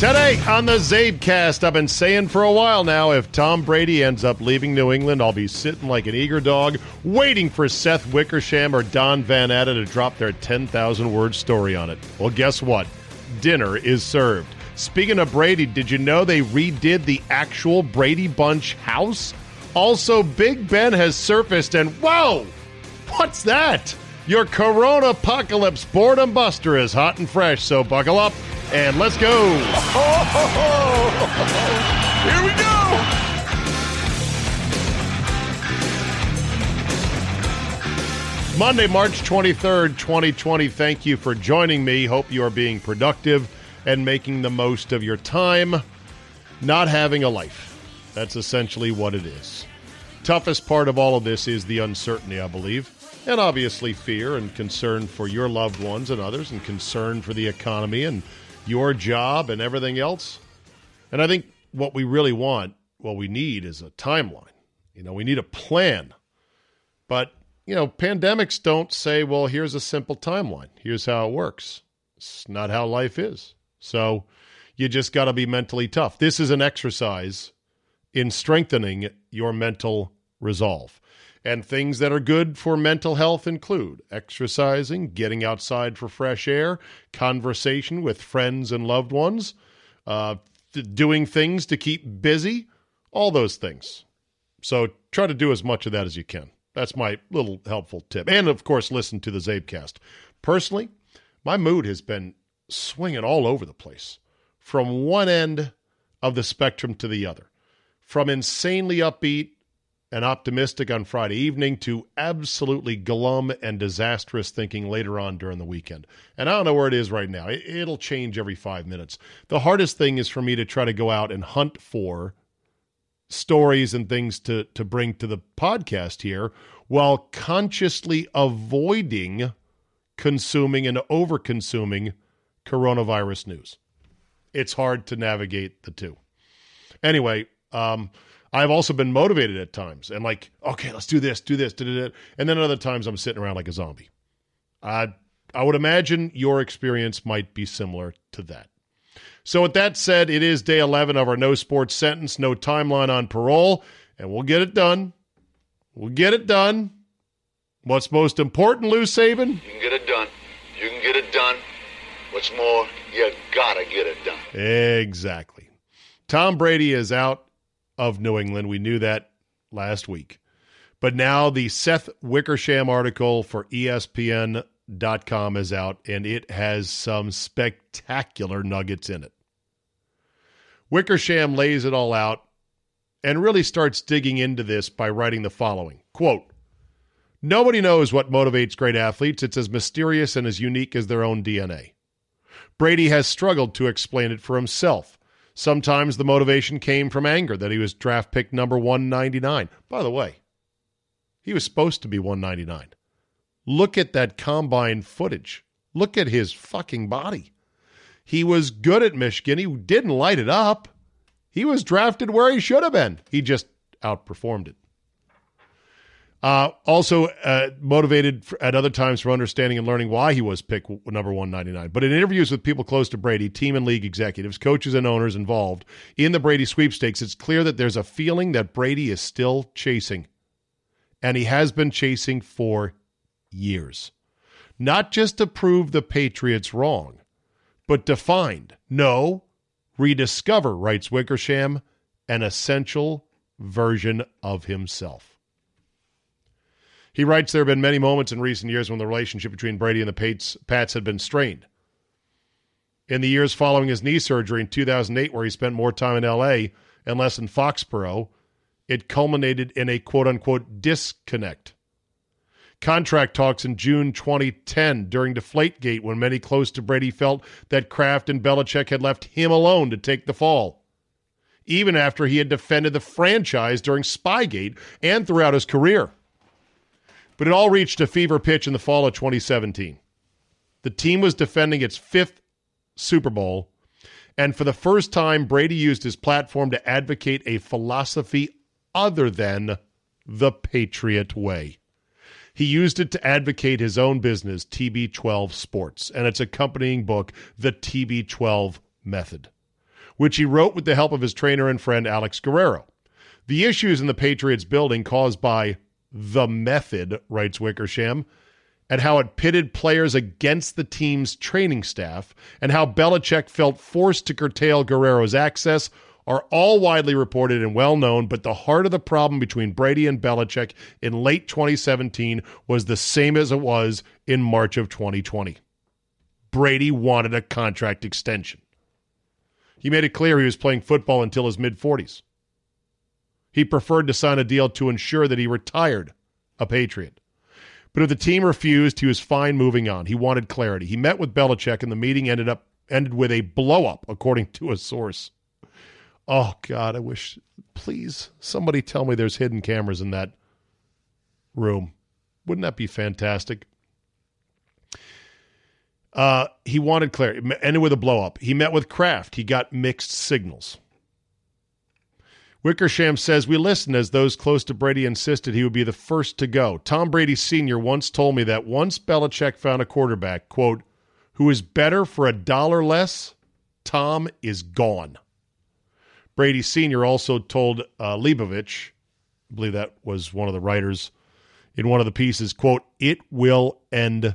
Today on the CzabeCast, I've been saying for a while now if Tom Brady ends up leaving New England, I'll be sitting like an eager dog waiting for Seth Wickersham or Don Van Natta to drop their 10,000 word story on it. Well, guess what? Dinner is served. Speaking of Brady, did you know they redid the actual Brady Bunch house? Also, Big Ben has surfaced, and whoa! What's that? Your Corona Apocalypse Boredom Buster is hot and fresh, so buckle up and let's go. Here we go. Monday, March 23rd, 2020. Thank you for joining me. Hope you are being productive and making the most of your time. Not having a life. That's essentially what it is. Toughest part of all of this is the uncertainty, I believe, and obviously fear and concern for your loved ones and others, and concern for the economy and your job and everything else. And I think what we really want, what we need is a timeline. You know, we need a plan. But, you know, pandemics don't say, well, here's a simple timeline. Here's how it works. It's not how life is. So you just got to be mentally tough. This is an exercise in strengthening your mental resolve. And things that are good for mental health include exercising, getting outside for fresh air, conversation with friends and loved ones, uh, doing things to keep busy, all those things. So try to do as much of that as you can. That's my little helpful tip. And of course, listen to the CzabeCast. Personally, my mood has been swinging all over the place from one end of the spectrum to the other, from insanely upbeat and optimistic on Friday evening to absolutely glum and disastrous thinking later on during the weekend. And I don't know where it is right now. It'll change every five minutes. The hardest thing is for me to try to go out and hunt for stories and things to, to bring to the podcast here while consciously avoiding consuming and over consuming coronavirus news. It's hard to navigate the two. Anyway, um, I've also been motivated at times and like, okay, let's do this, do this, do that. And then other times I'm sitting around like a zombie. Uh, I would imagine your experience might be similar to that. So, with that said, it is day 11 of our no sports sentence, no timeline on parole, and we'll get it done. We'll get it done. What's most important, Lou Saban? You can get it done. You can get it done. What's more, you gotta get it done. Exactly. Tom Brady is out of New England. We knew that last week. But now the Seth Wickersham article for ESPN.com is out, and it has some spectacular nuggets in it. Wickersham lays it all out and really starts digging into this by writing the following quote Nobody knows what motivates great athletes. It's as mysterious and as unique as their own DNA. Brady has struggled to explain it for himself. Sometimes the motivation came from anger that he was draft pick number 199. By the way, he was supposed to be 199. Look at that combine footage. Look at his fucking body. He was good at Michigan. He didn't light it up. He was drafted where he should have been. He just outperformed it. Uh, also uh, motivated at other times for understanding and learning why he was picked number 199. But in interviews with people close to Brady, team and league executives, coaches, and owners involved in the Brady sweepstakes, it's clear that there's a feeling that Brady is still chasing. And he has been chasing for years. Not just to prove the Patriots wrong, but to find, No, rediscover, writes Wickersham, an essential version of himself. He writes there have been many moments in recent years when the relationship between Brady and the Pats, Pats had been strained. In the years following his knee surgery in 2008, where he spent more time in LA and less in Foxborough, it culminated in a quote unquote disconnect. Contract talks in June 2010 during Deflategate when many close to Brady felt that Kraft and Belichick had left him alone to take the fall. Even after he had defended the franchise during Spygate and throughout his career. But it all reached a fever pitch in the fall of 2017. The team was defending its fifth Super Bowl, and for the first time, Brady used his platform to advocate a philosophy other than the Patriot way. He used it to advocate his own business, TB12 Sports, and its accompanying book, The TB12 Method, which he wrote with the help of his trainer and friend Alex Guerrero. The issues in the Patriots building caused by the method, writes Wickersham, and how it pitted players against the team's training staff, and how Belichick felt forced to curtail Guerrero's access are all widely reported and well known, but the heart of the problem between Brady and Belichick in late 2017 was the same as it was in March of 2020. Brady wanted a contract extension. He made it clear he was playing football until his mid 40s. He preferred to sign a deal to ensure that he retired a Patriot. But if the team refused, he was fine moving on. He wanted clarity. He met with Belichick, and the meeting ended up ended with a blow up, according to a source. Oh God, I wish. Please, somebody tell me there's hidden cameras in that room. Wouldn't that be fantastic? Uh, he wanted clarity. Ended with a blow up. He met with Kraft. He got mixed signals. Wickersham says, We listened as those close to Brady insisted he would be the first to go. Tom Brady Sr. once told me that once Belichick found a quarterback, quote, who is better for a dollar less, Tom is gone. Brady Sr. also told uh, Leibovich, I believe that was one of the writers in one of the pieces, quote, it will end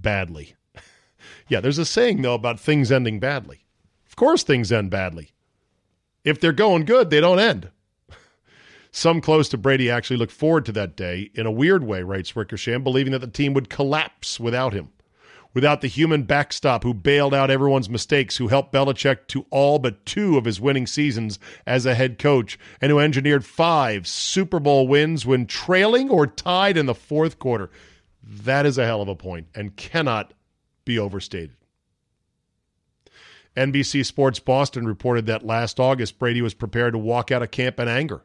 badly. yeah, there's a saying, though, about things ending badly. Of course, things end badly. If they're going good, they don't end. Some close to Brady actually look forward to that day in a weird way, writes Wickersham, believing that the team would collapse without him. Without the human backstop who bailed out everyone's mistakes, who helped Belichick to all but two of his winning seasons as a head coach, and who engineered five Super Bowl wins when trailing or tied in the fourth quarter. That is a hell of a point and cannot be overstated. NBC Sports Boston reported that last August, Brady was prepared to walk out of camp in anger.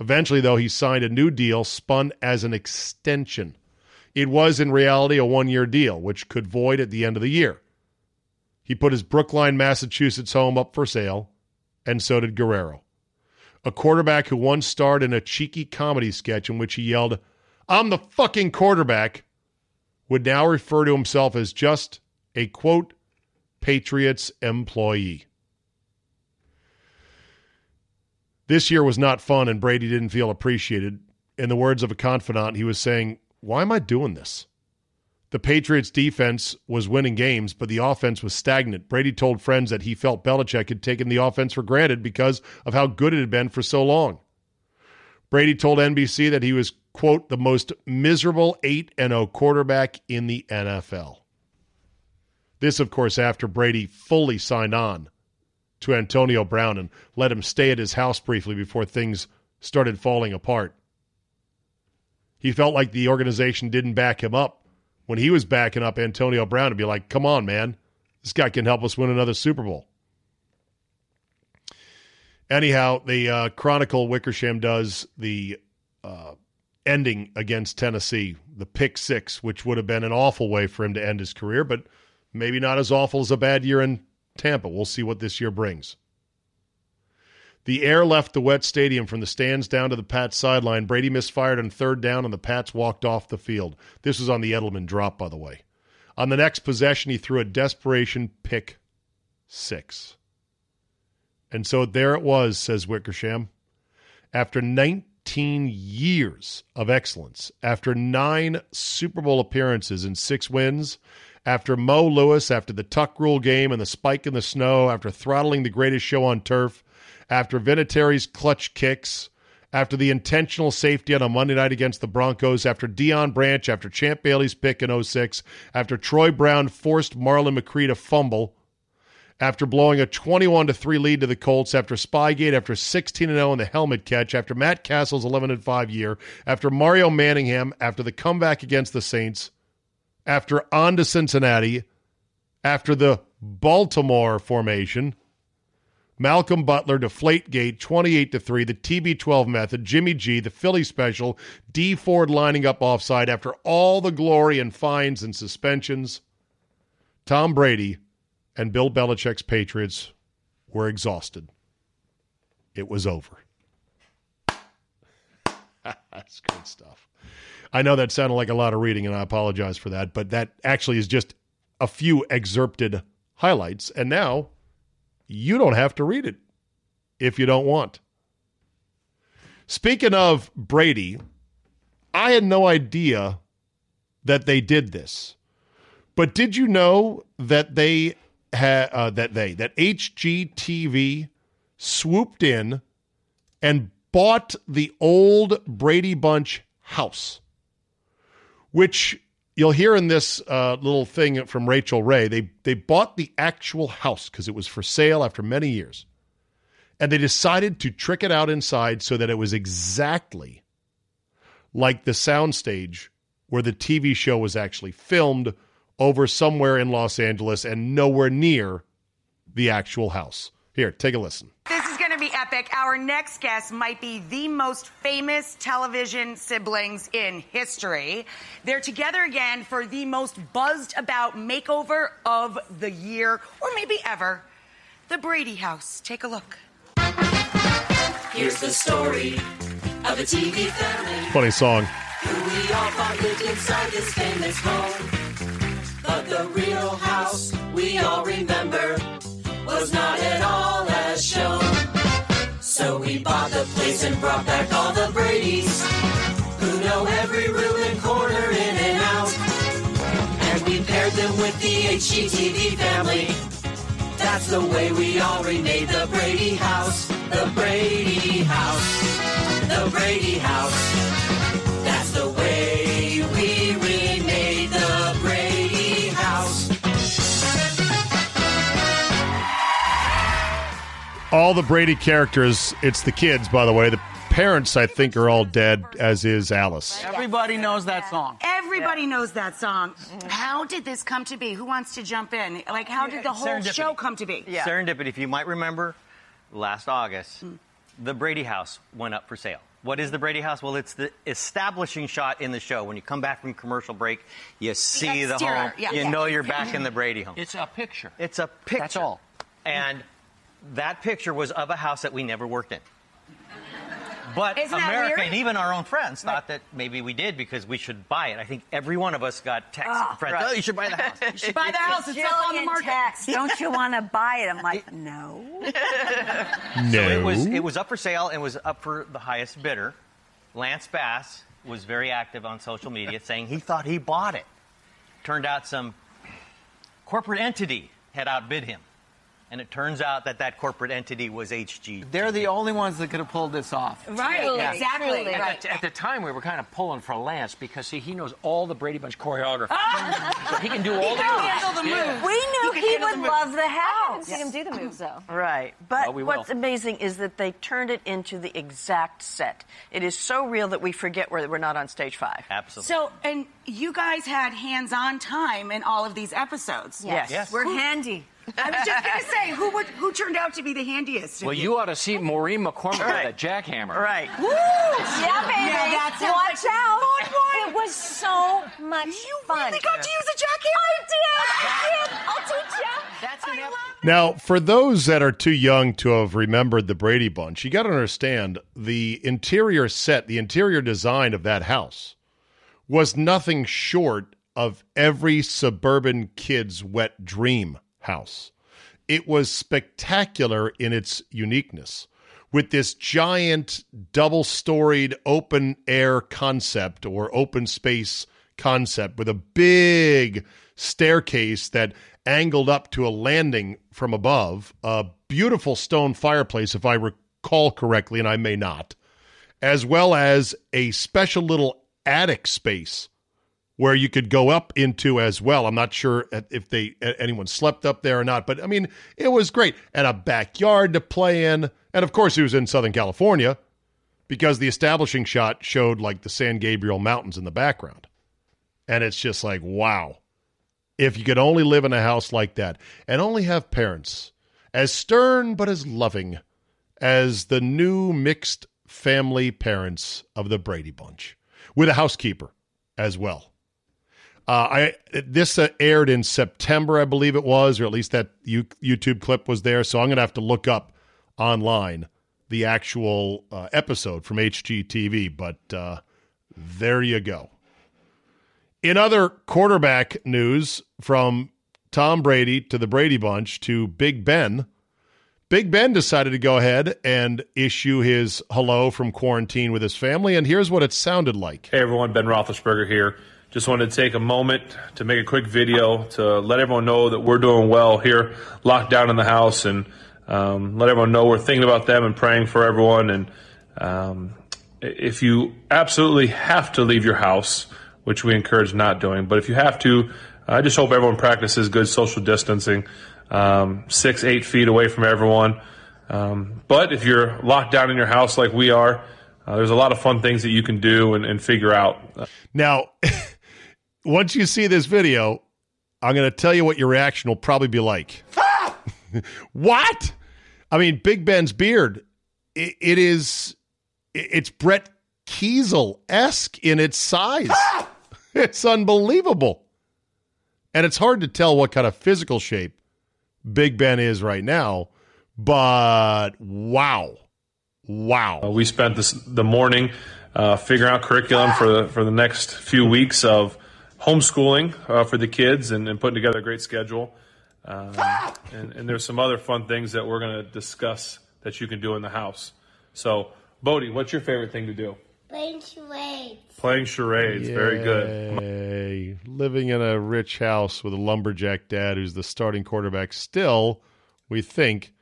Eventually, though, he signed a new deal spun as an extension. It was, in reality, a one year deal, which could void at the end of the year. He put his Brookline, Massachusetts home up for sale, and so did Guerrero. A quarterback who once starred in a cheeky comedy sketch in which he yelled, I'm the fucking quarterback, would now refer to himself as just a quote, Patriots employee. This year was not fun, and Brady didn't feel appreciated. In the words of a confidant, he was saying, Why am I doing this? The Patriots' defense was winning games, but the offense was stagnant. Brady told friends that he felt Belichick had taken the offense for granted because of how good it had been for so long. Brady told NBC that he was, quote, the most miserable 8 0 quarterback in the NFL. This, of course, after Brady fully signed on to Antonio Brown and let him stay at his house briefly before things started falling apart. He felt like the organization didn't back him up when he was backing up Antonio Brown to be like, come on, man, this guy can help us win another Super Bowl. Anyhow, the uh, Chronicle Wickersham does the uh, ending against Tennessee, the pick six, which would have been an awful way for him to end his career, but Maybe not as awful as a bad year in Tampa. We'll see what this year brings. The air left the wet stadium from the stands down to the Pats sideline. Brady misfired on third down, and the Pats walked off the field. This was on the Edelman drop, by the way. On the next possession, he threw a desperation pick six. And so there it was, says Wickersham. After 19 years of excellence, after nine Super Bowl appearances and six wins, after Mo Lewis, after the tuck rule game and the spike in the snow, after throttling the greatest show on turf, after Vinatieri's clutch kicks, after the intentional safety on a Monday night against the Broncos, after Deion Branch, after Champ Bailey's pick in 06, after Troy Brown forced Marlon McCree to fumble, after blowing a 21 to 3 lead to the Colts, after Spygate, after 16 0 in the helmet catch, after Matt Cassel's 11 5 year, after Mario Manningham, after the comeback against the Saints, after on to Cincinnati, after the Baltimore formation, Malcolm Butler, Deflategate, 28 to 3, the TB12 method, Jimmy G, the Philly special, Dee Ford lining up offside after all the glory and fines and suspensions. Tom Brady and Bill Belichick's Patriots were exhausted. It was over. That's good stuff. I know that sounded like a lot of reading, and I apologize for that, but that actually is just a few excerpted highlights. And now you don't have to read it if you don't want. Speaking of Brady, I had no idea that they did this. But did you know that they had uh, that they that HGTV swooped in and bought the old Brady Bunch house, which you'll hear in this uh, little thing from Rachael Ray. They they bought the actual house because it was for sale after many years, and they decided to trick it out inside so that it was exactly like the soundstage where the TV show was actually filmed over somewhere in Los Angeles and nowhere near the actual house. Here, take a listen. Epic. Our next guest might be the most famous television siblings in history. They're together again for the most buzzed about makeover of the year, or maybe ever the Brady House. Take a look. Here's the story of a TV family Funny song. who we all thought lived inside this famous home. But the real house we all remember was not at all as shown. So we bought the place and brought back all the Brady's who know every room and corner in and out. And we paired them with the HGTV family. That's the way we all remade the Brady house. The Brady house. The Brady house. All the Brady characters, it's the kids, by the way. The parents, I think, are all dead, as is Alice. Everybody knows that song. Everybody knows that song. How did this come to be? Who wants to jump in? Like, how did the whole Serendipity. show come to be? Serendipity, if you might remember, last August, Hmm. the Brady House went up for sale. What is the Brady House? Well, it's the establishing shot in the show. When you come back from commercial break, you see the, exterior, home. yeah. you Yeah. know you're back in the Brady home. It's a picture. It's a picture. That's all. And that picture was of a house that we never worked in. But Isn't America weird? and even our own friends thought that maybe we did because we should buy it. I think every one of us got texts from ah, friends. Oh, you should buy the house. You should- Buy the house. It's up on the Jillian market. text, don't you want to buy it? I'm like, no. No. So it was it was up for sale and was up for the highest bidder. Lance Bass was very active on social media saying he thought he bought it. Turned out some corporate entity had outbid him. And it turns out that that corporate entity was HG. They're the only ones that could have pulled this off. Right, Yeah. exactly. At, Right. the, at the time, we were kind of pulling for Lance because see, he knows all the Brady Bunch choreography. so he can do all the moves. handle the moves. We knew can he would the love the house. I didn't see him do the moves though. Right. But Well, we will. what's amazing is that they turned it into the exact set. It is so real that we forget we're, we're not on stage five. Absolutely. So, and you guys had hands-on time in all of these episodes. Yes. Yes. We're handy. I was just gonna say, who would, who turned out to be the handiest? Well, you ought to see Maureen McCormick Right. with a jackhammer. Right. Woo! Yeah, baby. Yeah, that Watch like out. fun one. It was so much You fun. really got to use a jackhammer. I did. I did. I'll teach you. That's an ep- Now, for those that are too young to have remembered the Brady Bunch, you got to understand the interior set, the interior design of that house was nothing short of every suburban kid's wet dream house. It was spectacular in its uniqueness with this giant double storied open air concept or open space concept with a big staircase that angled up to a landing from above, a beautiful stone fireplace, if I recall correctly, and I may not, as well as a special little attic space where you could go up into as well. I'm not sure if they anyone slept up there or not, but I mean, it was great. And a backyard to play in. And of course, he was in Southern California because the establishing shot showed like the San Gabriel Mountains in the background. And it's just like, wow. If you could only live in a house like that and only have parents as stern but as loving as the new mixed family parents of the Brady Bunch, with a housekeeper as well. Uh, I this uh, aired in September, I believe it was, or at least that U- YouTube clip was there. So I'm going to have to look up online the actual uh, episode from HGTV. But uh, there you go. In other quarterback news, from Tom Brady to the Brady Bunch to Big Ben, Big Ben decided to go ahead and issue his hello from quarantine with his family, and here's what it sounded like. Hey everyone, Ben Roethlisberger here. Just wanted to take a moment to make a quick video to let everyone know that we're doing well here, locked down in the house, and um, let everyone know we're thinking about them and praying for everyone. And um, if you absolutely have to leave your house, which we encourage not doing, but if you have to, I just hope everyone practices good social distancing, um, six, eight feet away from everyone. Um, but if you're locked down in your house like we are, uh, there's a lot of fun things that you can do and, and figure out. Now, once you see this video, I'm going to tell you what your reaction will probably be like. what? I mean, Big Ben's beard, it, it is, it's Brett Keisel esque in its size. it's unbelievable. And it's hard to tell what kind of physical shape Big Ben is right now, but wow. Wow. Uh, we spent this, the morning uh, figuring out curriculum for the, for the next few weeks of homeschooling uh, for the kids and, and, putting together a great schedule. Um, and, and, there's some other fun things that we're going to discuss that you can do in the house. So, Bodie, what's your favorite thing to do? Playing charades. Playing charades. Yay. Very good. Living in a rich house with a lumberjack dad who's the starting quarterback still, we think,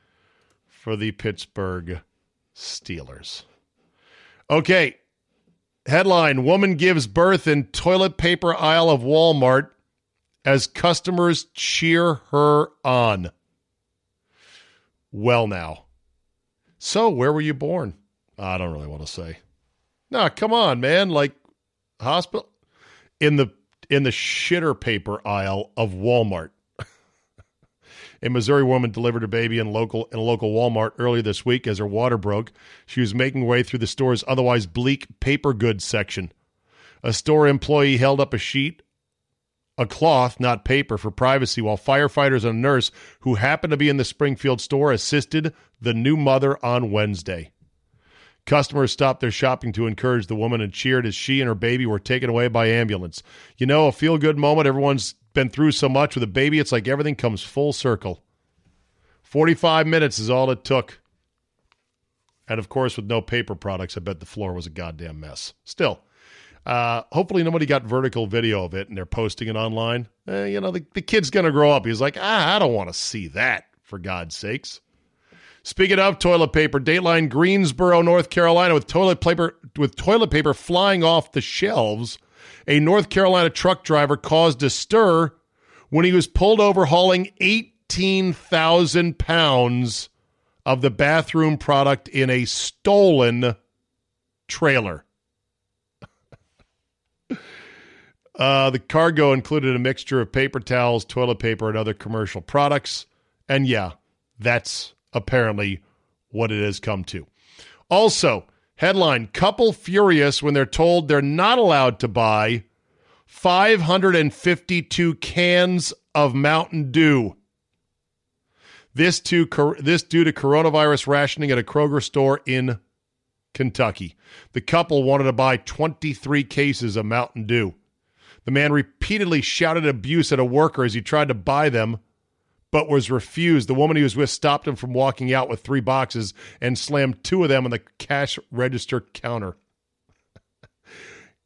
for the Pittsburgh Steelers. Okay. Headline Woman gives birth in toilet paper aisle of Walmart as customers cheer her on. Well, now. So, where were you born? I don't really want to say. No, come on, man. Like hospital in the in the shitter paper aisle of Walmart. A Missouri woman delivered her baby in local in a local Walmart earlier this week as her water broke. She was making way through the store's otherwise bleak paper goods section. A store employee held up a sheet, a cloth, not paper, for privacy, while firefighters and a nurse who happened to be in the Springfield store assisted the new mother on Wednesday. Customers stopped their shopping to encourage the woman and cheered as she and her baby were taken away by ambulance. You know, a feel good moment. Everyone's been through so much with a baby, it's like everything comes full circle. 45 minutes is all it took. And of course, with no paper products, I bet the floor was a goddamn mess. Still, uh, hopefully nobody got vertical video of it and they're posting it online. Eh, you know, the, the kid's going to grow up. He's like, ah, I don't want to see that, for God's sakes. Speaking of toilet paper, Dateline Greensboro, North Carolina, with toilet paper with toilet paper flying off the shelves a North Carolina truck driver caused a stir when he was pulled over hauling 18,000 pounds of the bathroom product in a stolen trailer. uh, the cargo included a mixture of paper towels, toilet paper, and other commercial products. And yeah, that's apparently what it has come to. Also, Headline Couple furious when they're told they're not allowed to buy 552 cans of Mountain Dew. This, to, this due to coronavirus rationing at a Kroger store in Kentucky. The couple wanted to buy 23 cases of Mountain Dew. The man repeatedly shouted abuse at a worker as he tried to buy them but was refused. The woman he was with stopped him from walking out with three boxes and slammed two of them on the cash register counter.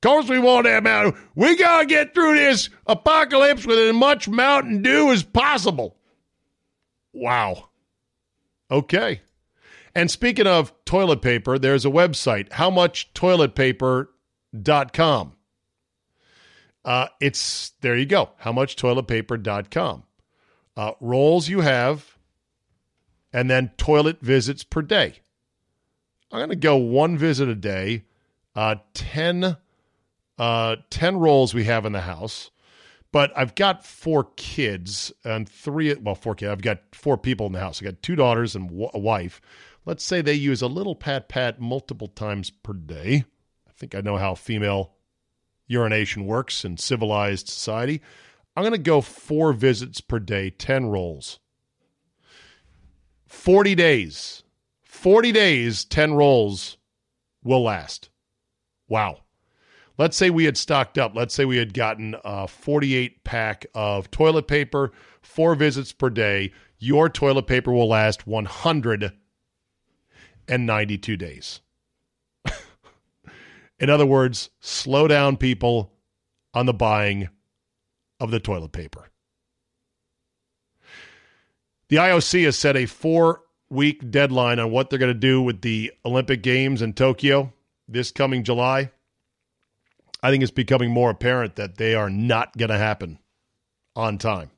Course we want that Mountain. We gotta get through this apocalypse with as much Mountain Dew as possible. Wow. Okay. And speaking of toilet paper, there's a website, howmuchtoiletpaper.com. Uh, it's there you go, howmuchtoiletpaper.com. Uh, rolls you have, and then toilet visits per day. I'm going to go one visit a day, uh, 10, uh, 10 rolls we have in the house. But I've got four kids and three, well, four kids. I've got four people in the house. I've got two daughters and a wife. Let's say they use a little pat pat multiple times per day. I think I know how female urination works in civilized society. I'm going to go four visits per day, 10 rolls. 40 days. 40 days, 10 rolls will last. Wow. Let's say we had stocked up. Let's say we had gotten a 48 pack of toilet paper, four visits per day. Your toilet paper will last 192 days. In other words, slow down people on the buying of the toilet paper. The IOC has set a four week deadline on what they're going to do with the Olympic Games in Tokyo this coming July. I think it's becoming more apparent that they are not going to happen on time.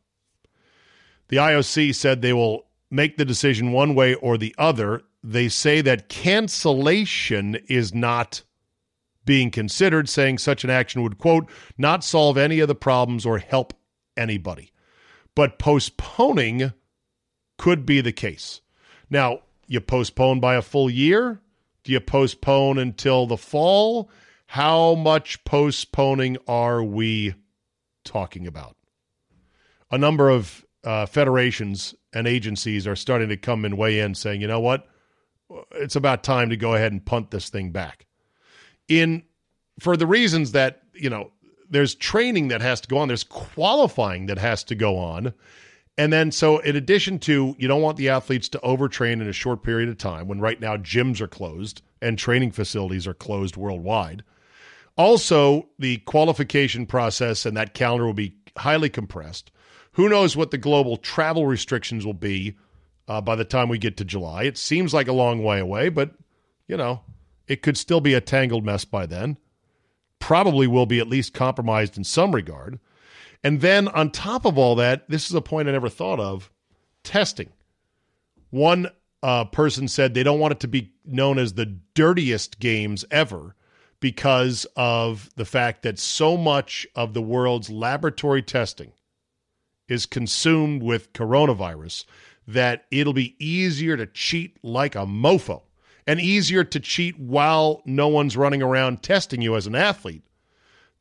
The IOC said they will make the decision one way or the other. They say that cancellation is not being considered, saying such an action would, quote, not solve any of the problems or help anybody. But postponing could be the case. Now, you postpone by a full year? Do you postpone until the fall? How much postponing are we talking about? A number of uh, federations and agencies are starting to come and weigh in saying, you know what? It's about time to go ahead and punt this thing back. In for the reasons that, you know, there's training that has to go on, there's qualifying that has to go on. And then, so in addition to, you don't want the athletes to overtrain in a short period of time when right now gyms are closed and training facilities are closed worldwide. Also, the qualification process and that calendar will be highly compressed. Who knows what the global travel restrictions will be uh, by the time we get to July? It seems like a long way away, but, you know, it could still be a tangled mess by then. Probably will be at least compromised in some regard. And then on top of all that, this is a point I never thought of testing. One uh, person said they don't want it to be known as the dirtiest games ever because of the fact that so much of the world's laboratory testing is consumed with coronavirus that it'll be easier to cheat like a mofo and easier to cheat while no one's running around testing you as an athlete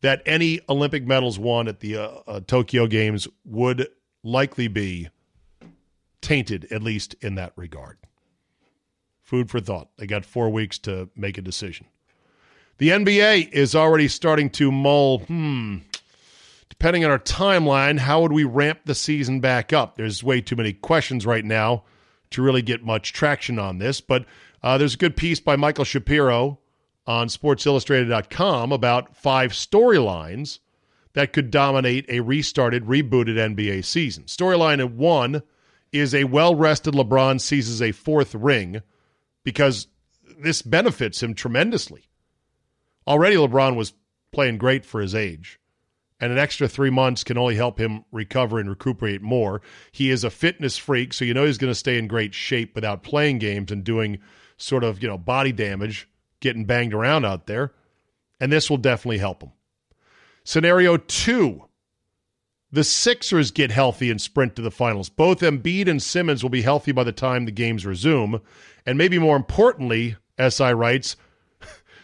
that any Olympic medals won at the uh, uh, Tokyo Games would likely be tainted, at least in that regard. Food for thought. They got four weeks to make a decision. The NBA is already starting to mull, hmm, depending on our timeline, how would we ramp the season back up? There's way too many questions right now to really get much traction on this, but uh, there's a good piece by Michael Shapiro on SportsIllustrated.com about five storylines that could dominate a restarted, rebooted NBA season. Storyline one is a well rested LeBron seizes a fourth ring because this benefits him tremendously. Already, LeBron was playing great for his age, and an extra three months can only help him recover and recuperate more. He is a fitness freak, so you know he's going to stay in great shape without playing games and doing sort of, you know, body damage getting banged around out there, and this will definitely help him. Scenario two the Sixers get healthy and sprint to the finals. Both Embiid and Simmons will be healthy by the time the games resume. And maybe more importantly, SI writes,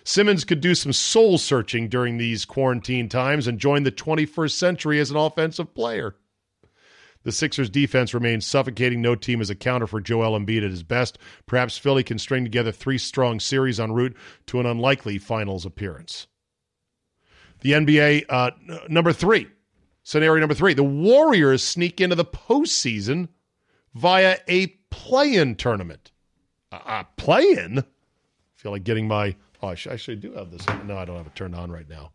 Simmons could do some soul searching during these quarantine times and join the 21st century as an offensive player. The Sixers' defense remains suffocating. No team is a counter for Joel Embiid at his best. Perhaps Philly can string together three strong series en route to an unlikely finals appearance. The NBA, uh, n- number three, scenario number three the Warriors sneak into the postseason via a play in tournament. Uh, uh, play in? feel like getting my Oh, I, actually do have this. No, I don't have it turned on right now.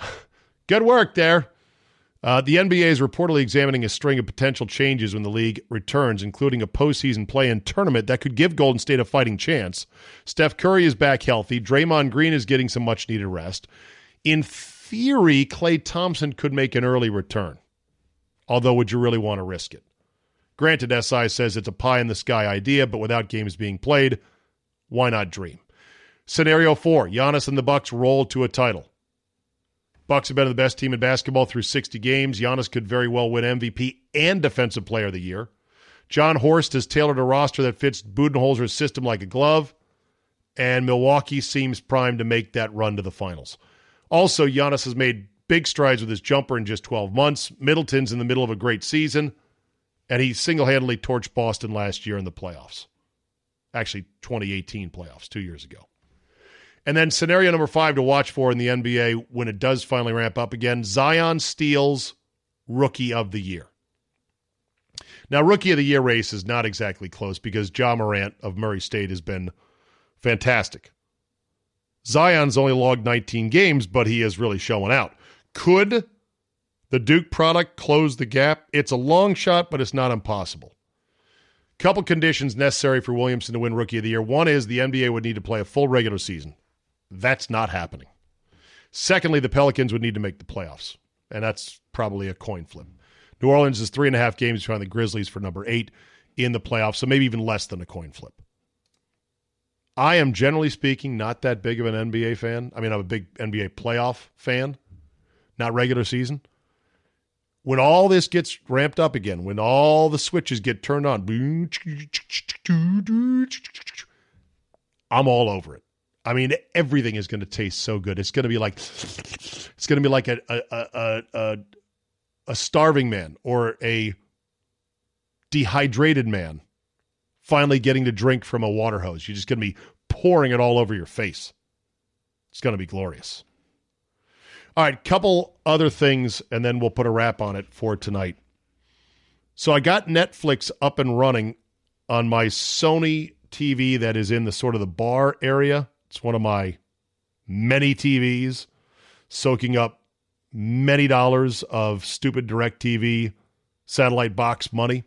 Good work there. Uh, the NBA is reportedly examining a string of potential changes when the league returns, including a postseason play-in tournament that could give Golden State a fighting chance. Steph Curry is back healthy. Draymond Green is getting some much-needed rest. In theory, Klay Thompson could make an early return. Although, would you really want to risk it? Granted, SI says it's a pie in the sky idea, but without games being played, why not dream? Scenario four: Giannis and the Bucks roll to a title. Bucks have been the best team in basketball through 60 games. Giannis could very well win MVP and Defensive Player of the Year. Jon Horst has tailored a roster that fits Budenholzer's system like a glove, and Milwaukee seems primed to make that run to the finals. Also, Giannis has made big strides with his jumper in just 12 months. Middleton's in the middle of a great season, and he single handedly torched Boston last year in the playoffs. Actually, 2018 playoffs, two years ago. And then scenario number five to watch for in the NBA when it does finally ramp up again Zion steals Rookie of the Year. Now, Rookie of the Year race is not exactly close because Ja Morant of Murray State has been fantastic. Zion's only logged 19 games, but he is really showing out. Could the Duke product close the gap? It's a long shot, but it's not impossible. Couple conditions necessary for Williamson to win Rookie of the Year. One is the NBA would need to play a full regular season. That's not happening. Secondly, the Pelicans would need to make the playoffs, and that's probably a coin flip. New Orleans is three and a half games behind the Grizzlies for number eight in the playoffs, so maybe even less than a coin flip. I am generally speaking not that big of an NBA fan. I mean, I'm a big NBA playoff fan, not regular season. When all this gets ramped up again, when all the switches get turned on, I'm all over it. I mean, everything is going to taste so good. It's going to be like it's going to be like a a, a a a starving man or a dehydrated man finally getting to drink from a water hose. You're just going to be pouring it all over your face. It's going to be glorious. All right, couple other things, and then we'll put a wrap on it for tonight. So I got Netflix up and running on my Sony TV that is in the sort of the bar area. It's one of my many TVs soaking up many dollars of stupid direct TV satellite box money.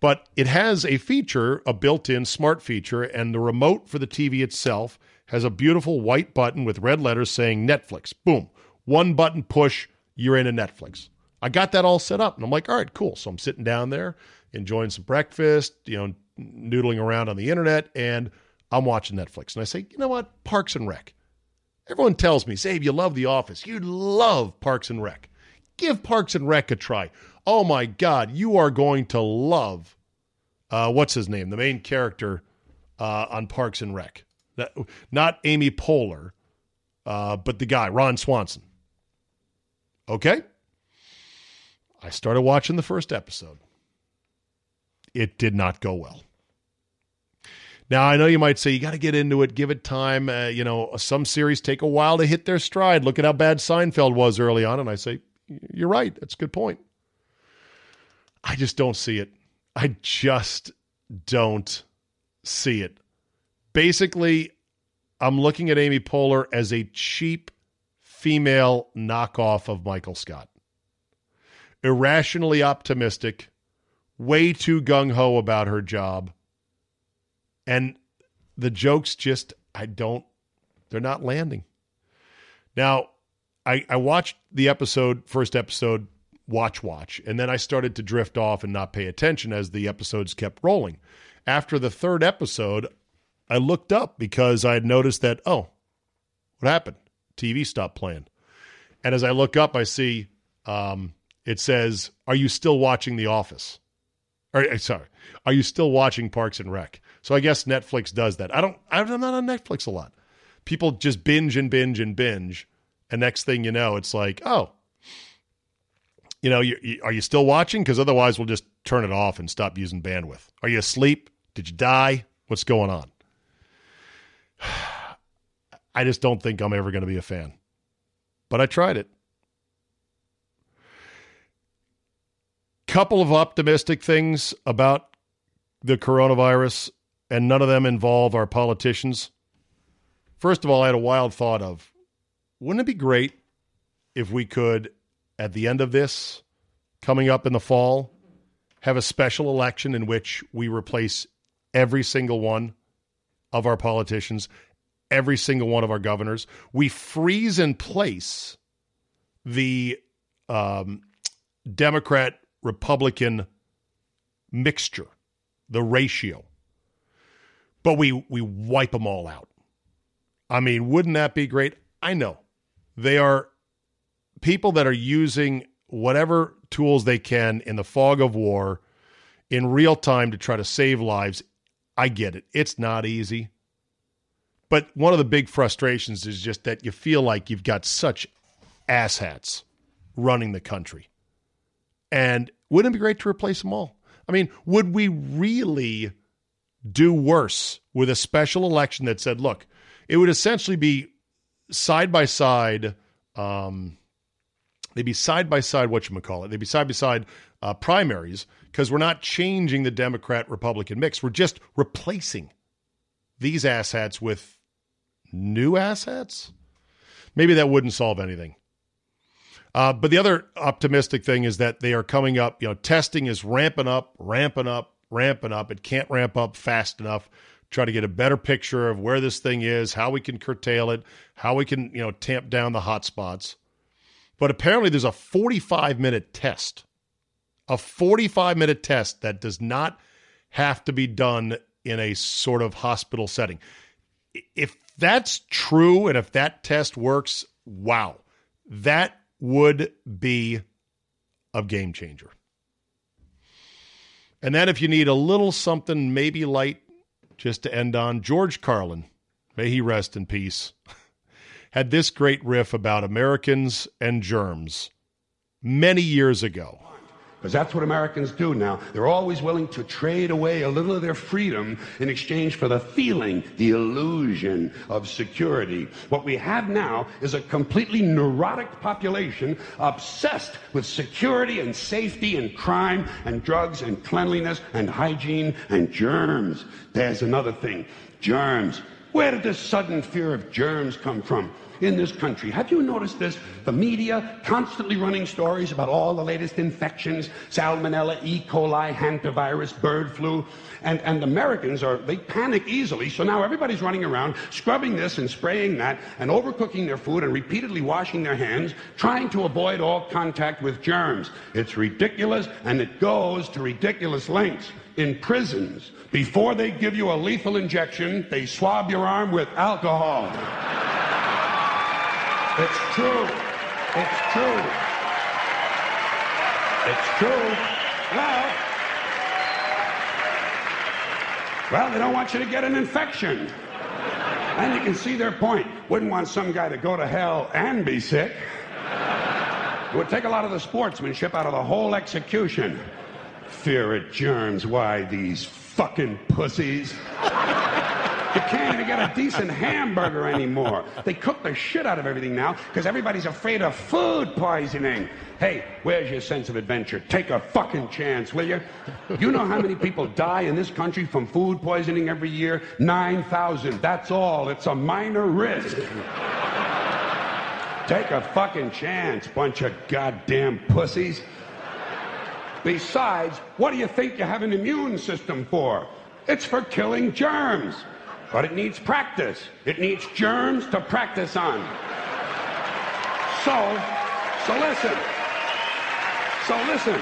But it has a feature, a built in smart feature, and the remote for the TV itself has a beautiful white button with red letters saying Netflix. Boom. One button push, you're in a Netflix. I got that all set up and I'm like, all right, cool. So I'm sitting down there enjoying some breakfast, you know, noodling around on the internet, and I'm watching Netflix. And I say, you know what? Parks and Rec. Everyone tells me, Czabe, you love The Office. You love Parks and Rec. Give Parks and Rec a try. Oh my God, you are going to love uh, what's his name, the main character uh, on Parks and Rec. That, not Amy Poehler, uh, but the guy, Ron Swanson. Okay? I started watching the first episode. It did not go well. Now, I know you might say you got to get into it, give it time. Uh, you know, some series take a while to hit their stride. Look at how bad Seinfeld was early on. And I say, you're right. That's a good point. I just don't see it. I just don't see it. Basically, I'm looking at Amy Poehler as a cheap female knockoff of Michael Scott. Irrationally optimistic, way too gung ho about her job. And the jokes just, I don't, they're not landing. Now, I, I watched the episode, first episode, watch, watch, and then I started to drift off and not pay attention as the episodes kept rolling. After the third episode, I looked up because I had noticed that, oh, what happened? TV stopped playing. And as I look up, I see um, it says, Are you still watching The Office? Or, uh, sorry, are you still watching Parks and Rec? So I guess Netflix does that. I don't, I'm not on Netflix a lot. People just binge and binge and binge. And next thing you know, it's like, oh, you know, you, you, are you still watching? Because otherwise, we'll just turn it off and stop using bandwidth. Are you asleep? Did you die? What's going on? I just don't think I'm ever going to be a fan. But I tried it. Couple of optimistic things about the coronavirus, and none of them involve our politicians. First of all, I had a wild thought of wouldn't it be great if we could, at the end of this, coming up in the fall, have a special election in which we replace every single one of our politicians, every single one of our governors. We freeze in place the um, Democrat Republican mixture, the ratio, but we we wipe them all out. I mean, wouldn't that be great? I know they are people that are using whatever tools they can in the fog of war in real time to try to save lives. I get it. It's not easy. But one of the big frustrations is just that you feel like you've got such asshats running the country. And wouldn't it be great to replace them all? I mean, would we really do worse with a special election that said, look, it would essentially be side by side, um, they'd be side by side, what you call it, they'd be side by side uh, primaries because we're not changing the Democrat Republican mix. We're just replacing these asshats with new assets. Maybe that wouldn't solve anything. Uh, but the other optimistic thing is that they are coming up. You know, testing is ramping up, ramping up, ramping up. It can't ramp up fast enough. Try to get a better picture of where this thing is, how we can curtail it, how we can you know tamp down the hot spots. But apparently, there's a 45 minute test, a 45 minute test that does not have to be done in a sort of hospital setting. If that's true, and if that test works, wow, that would be a game changer. And then if you need a little something maybe light just to end on, George Carlin, may he rest in peace, had this great riff about Americans and germs many years ago. Because that's what Americans do now. They're always willing to trade away a little of their freedom in exchange for the feeling, the illusion of security. What we have now is a completely neurotic population obsessed with security and safety and crime and drugs and cleanliness and hygiene and germs. There's another thing germs. Where did this sudden fear of germs come from? In this country. Have you noticed this? The media constantly running stories about all the latest infections salmonella, E. coli, hantavirus, bird flu. And, and Americans are, they panic easily. So now everybody's running around scrubbing this and spraying that and overcooking their food and repeatedly washing their hands, trying to avoid all contact with germs. It's ridiculous and it goes to ridiculous lengths. In prisons, before they give you a lethal injection, they swab your arm with alcohol. It's true. It's true. It's true. Well, well, they don't want you to get an infection. And you can see their point. Wouldn't want some guy to go to hell and be sick. It would take a lot of the sportsmanship out of the whole execution. Fear of germs. Why, these fucking pussies. You can't even get a decent hamburger anymore. They cook the shit out of everything now because everybody's afraid of food poisoning. Hey, where's your sense of adventure? Take a fucking chance, will you? You know how many people die in this country from food poisoning every year? 9,000. That's all. It's a minor risk. Take a fucking chance, bunch of goddamn pussies. Besides, what do you think you have an immune system for? It's for killing germs. But it needs practice. It needs germs to practice on. So, so listen. So listen.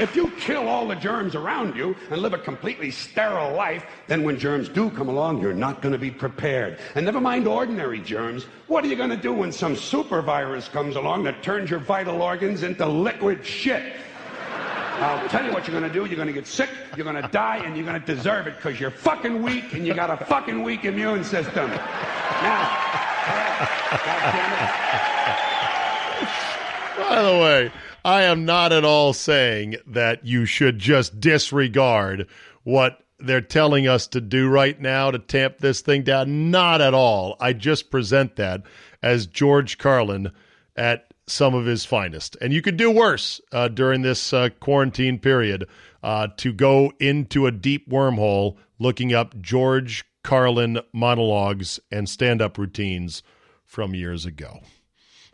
If you kill all the germs around you and live a completely sterile life, then when germs do come along, you're not going to be prepared. And never mind ordinary germs. What are you going to do when some super virus comes along that turns your vital organs into liquid shit? I'll tell you what you're going to do. You're going to get sick, you're going to die, and you're going to deserve it because you're fucking weak and you got a fucking weak immune system. Now, By the way, I am not at all saying that you should just disregard what they're telling us to do right now to tamp this thing down. Not at all. I just present that as George Carlin at some of his finest. And you could do worse uh, during this uh, quarantine period uh, to go into a deep wormhole looking up George Carlin monologues and stand up routines from years ago.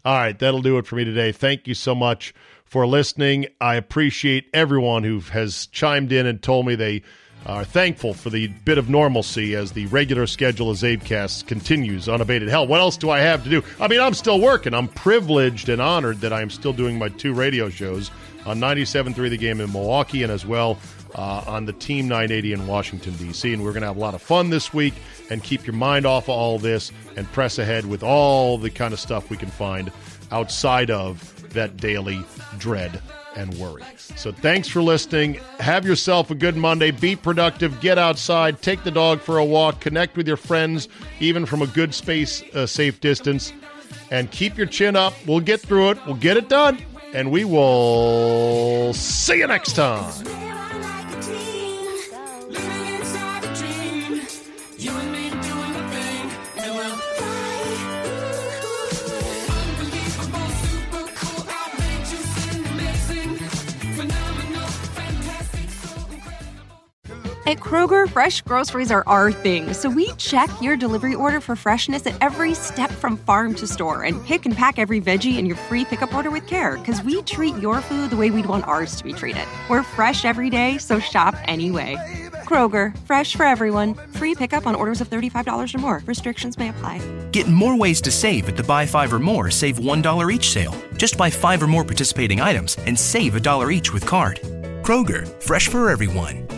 All right, that'll do it for me today. Thank you so much for listening. I appreciate everyone who has chimed in and told me they are thankful for the bit of normalcy as the regular schedule of CzabeCast continues unabated. Hell, what else do I have to do? I mean, I'm still working. I'm privileged and honored that I'm still doing my two radio shows on 97.3 The Game in Milwaukee and as well uh, on the Team 980 in Washington, D.C. And we're going to have a lot of fun this week and keep your mind off of all this and press ahead with all the kind of stuff we can find outside of that daily dread and worry. So thanks for listening. Have yourself a good Monday. Be productive. Get outside. Take the dog for a walk. Connect with your friends, even from a good space, uh, safe distance. And keep your chin up. We'll get through it. We'll get it done. And we will see you next time. At Kroger, fresh groceries are our thing, so we check your delivery order for freshness at every step from farm to store and pick and pack every veggie in your free pickup order with care because we treat your food the way we'd want ours to be treated. We're fresh every day, so shop anyway. Kroger, fresh for everyone. Free pickup on orders of $35 or more. Restrictions may apply. Get more ways to save at the Buy Five or More Save $1 each sale. Just buy five or more participating items and save a dollar each with card. Kroger, fresh for everyone.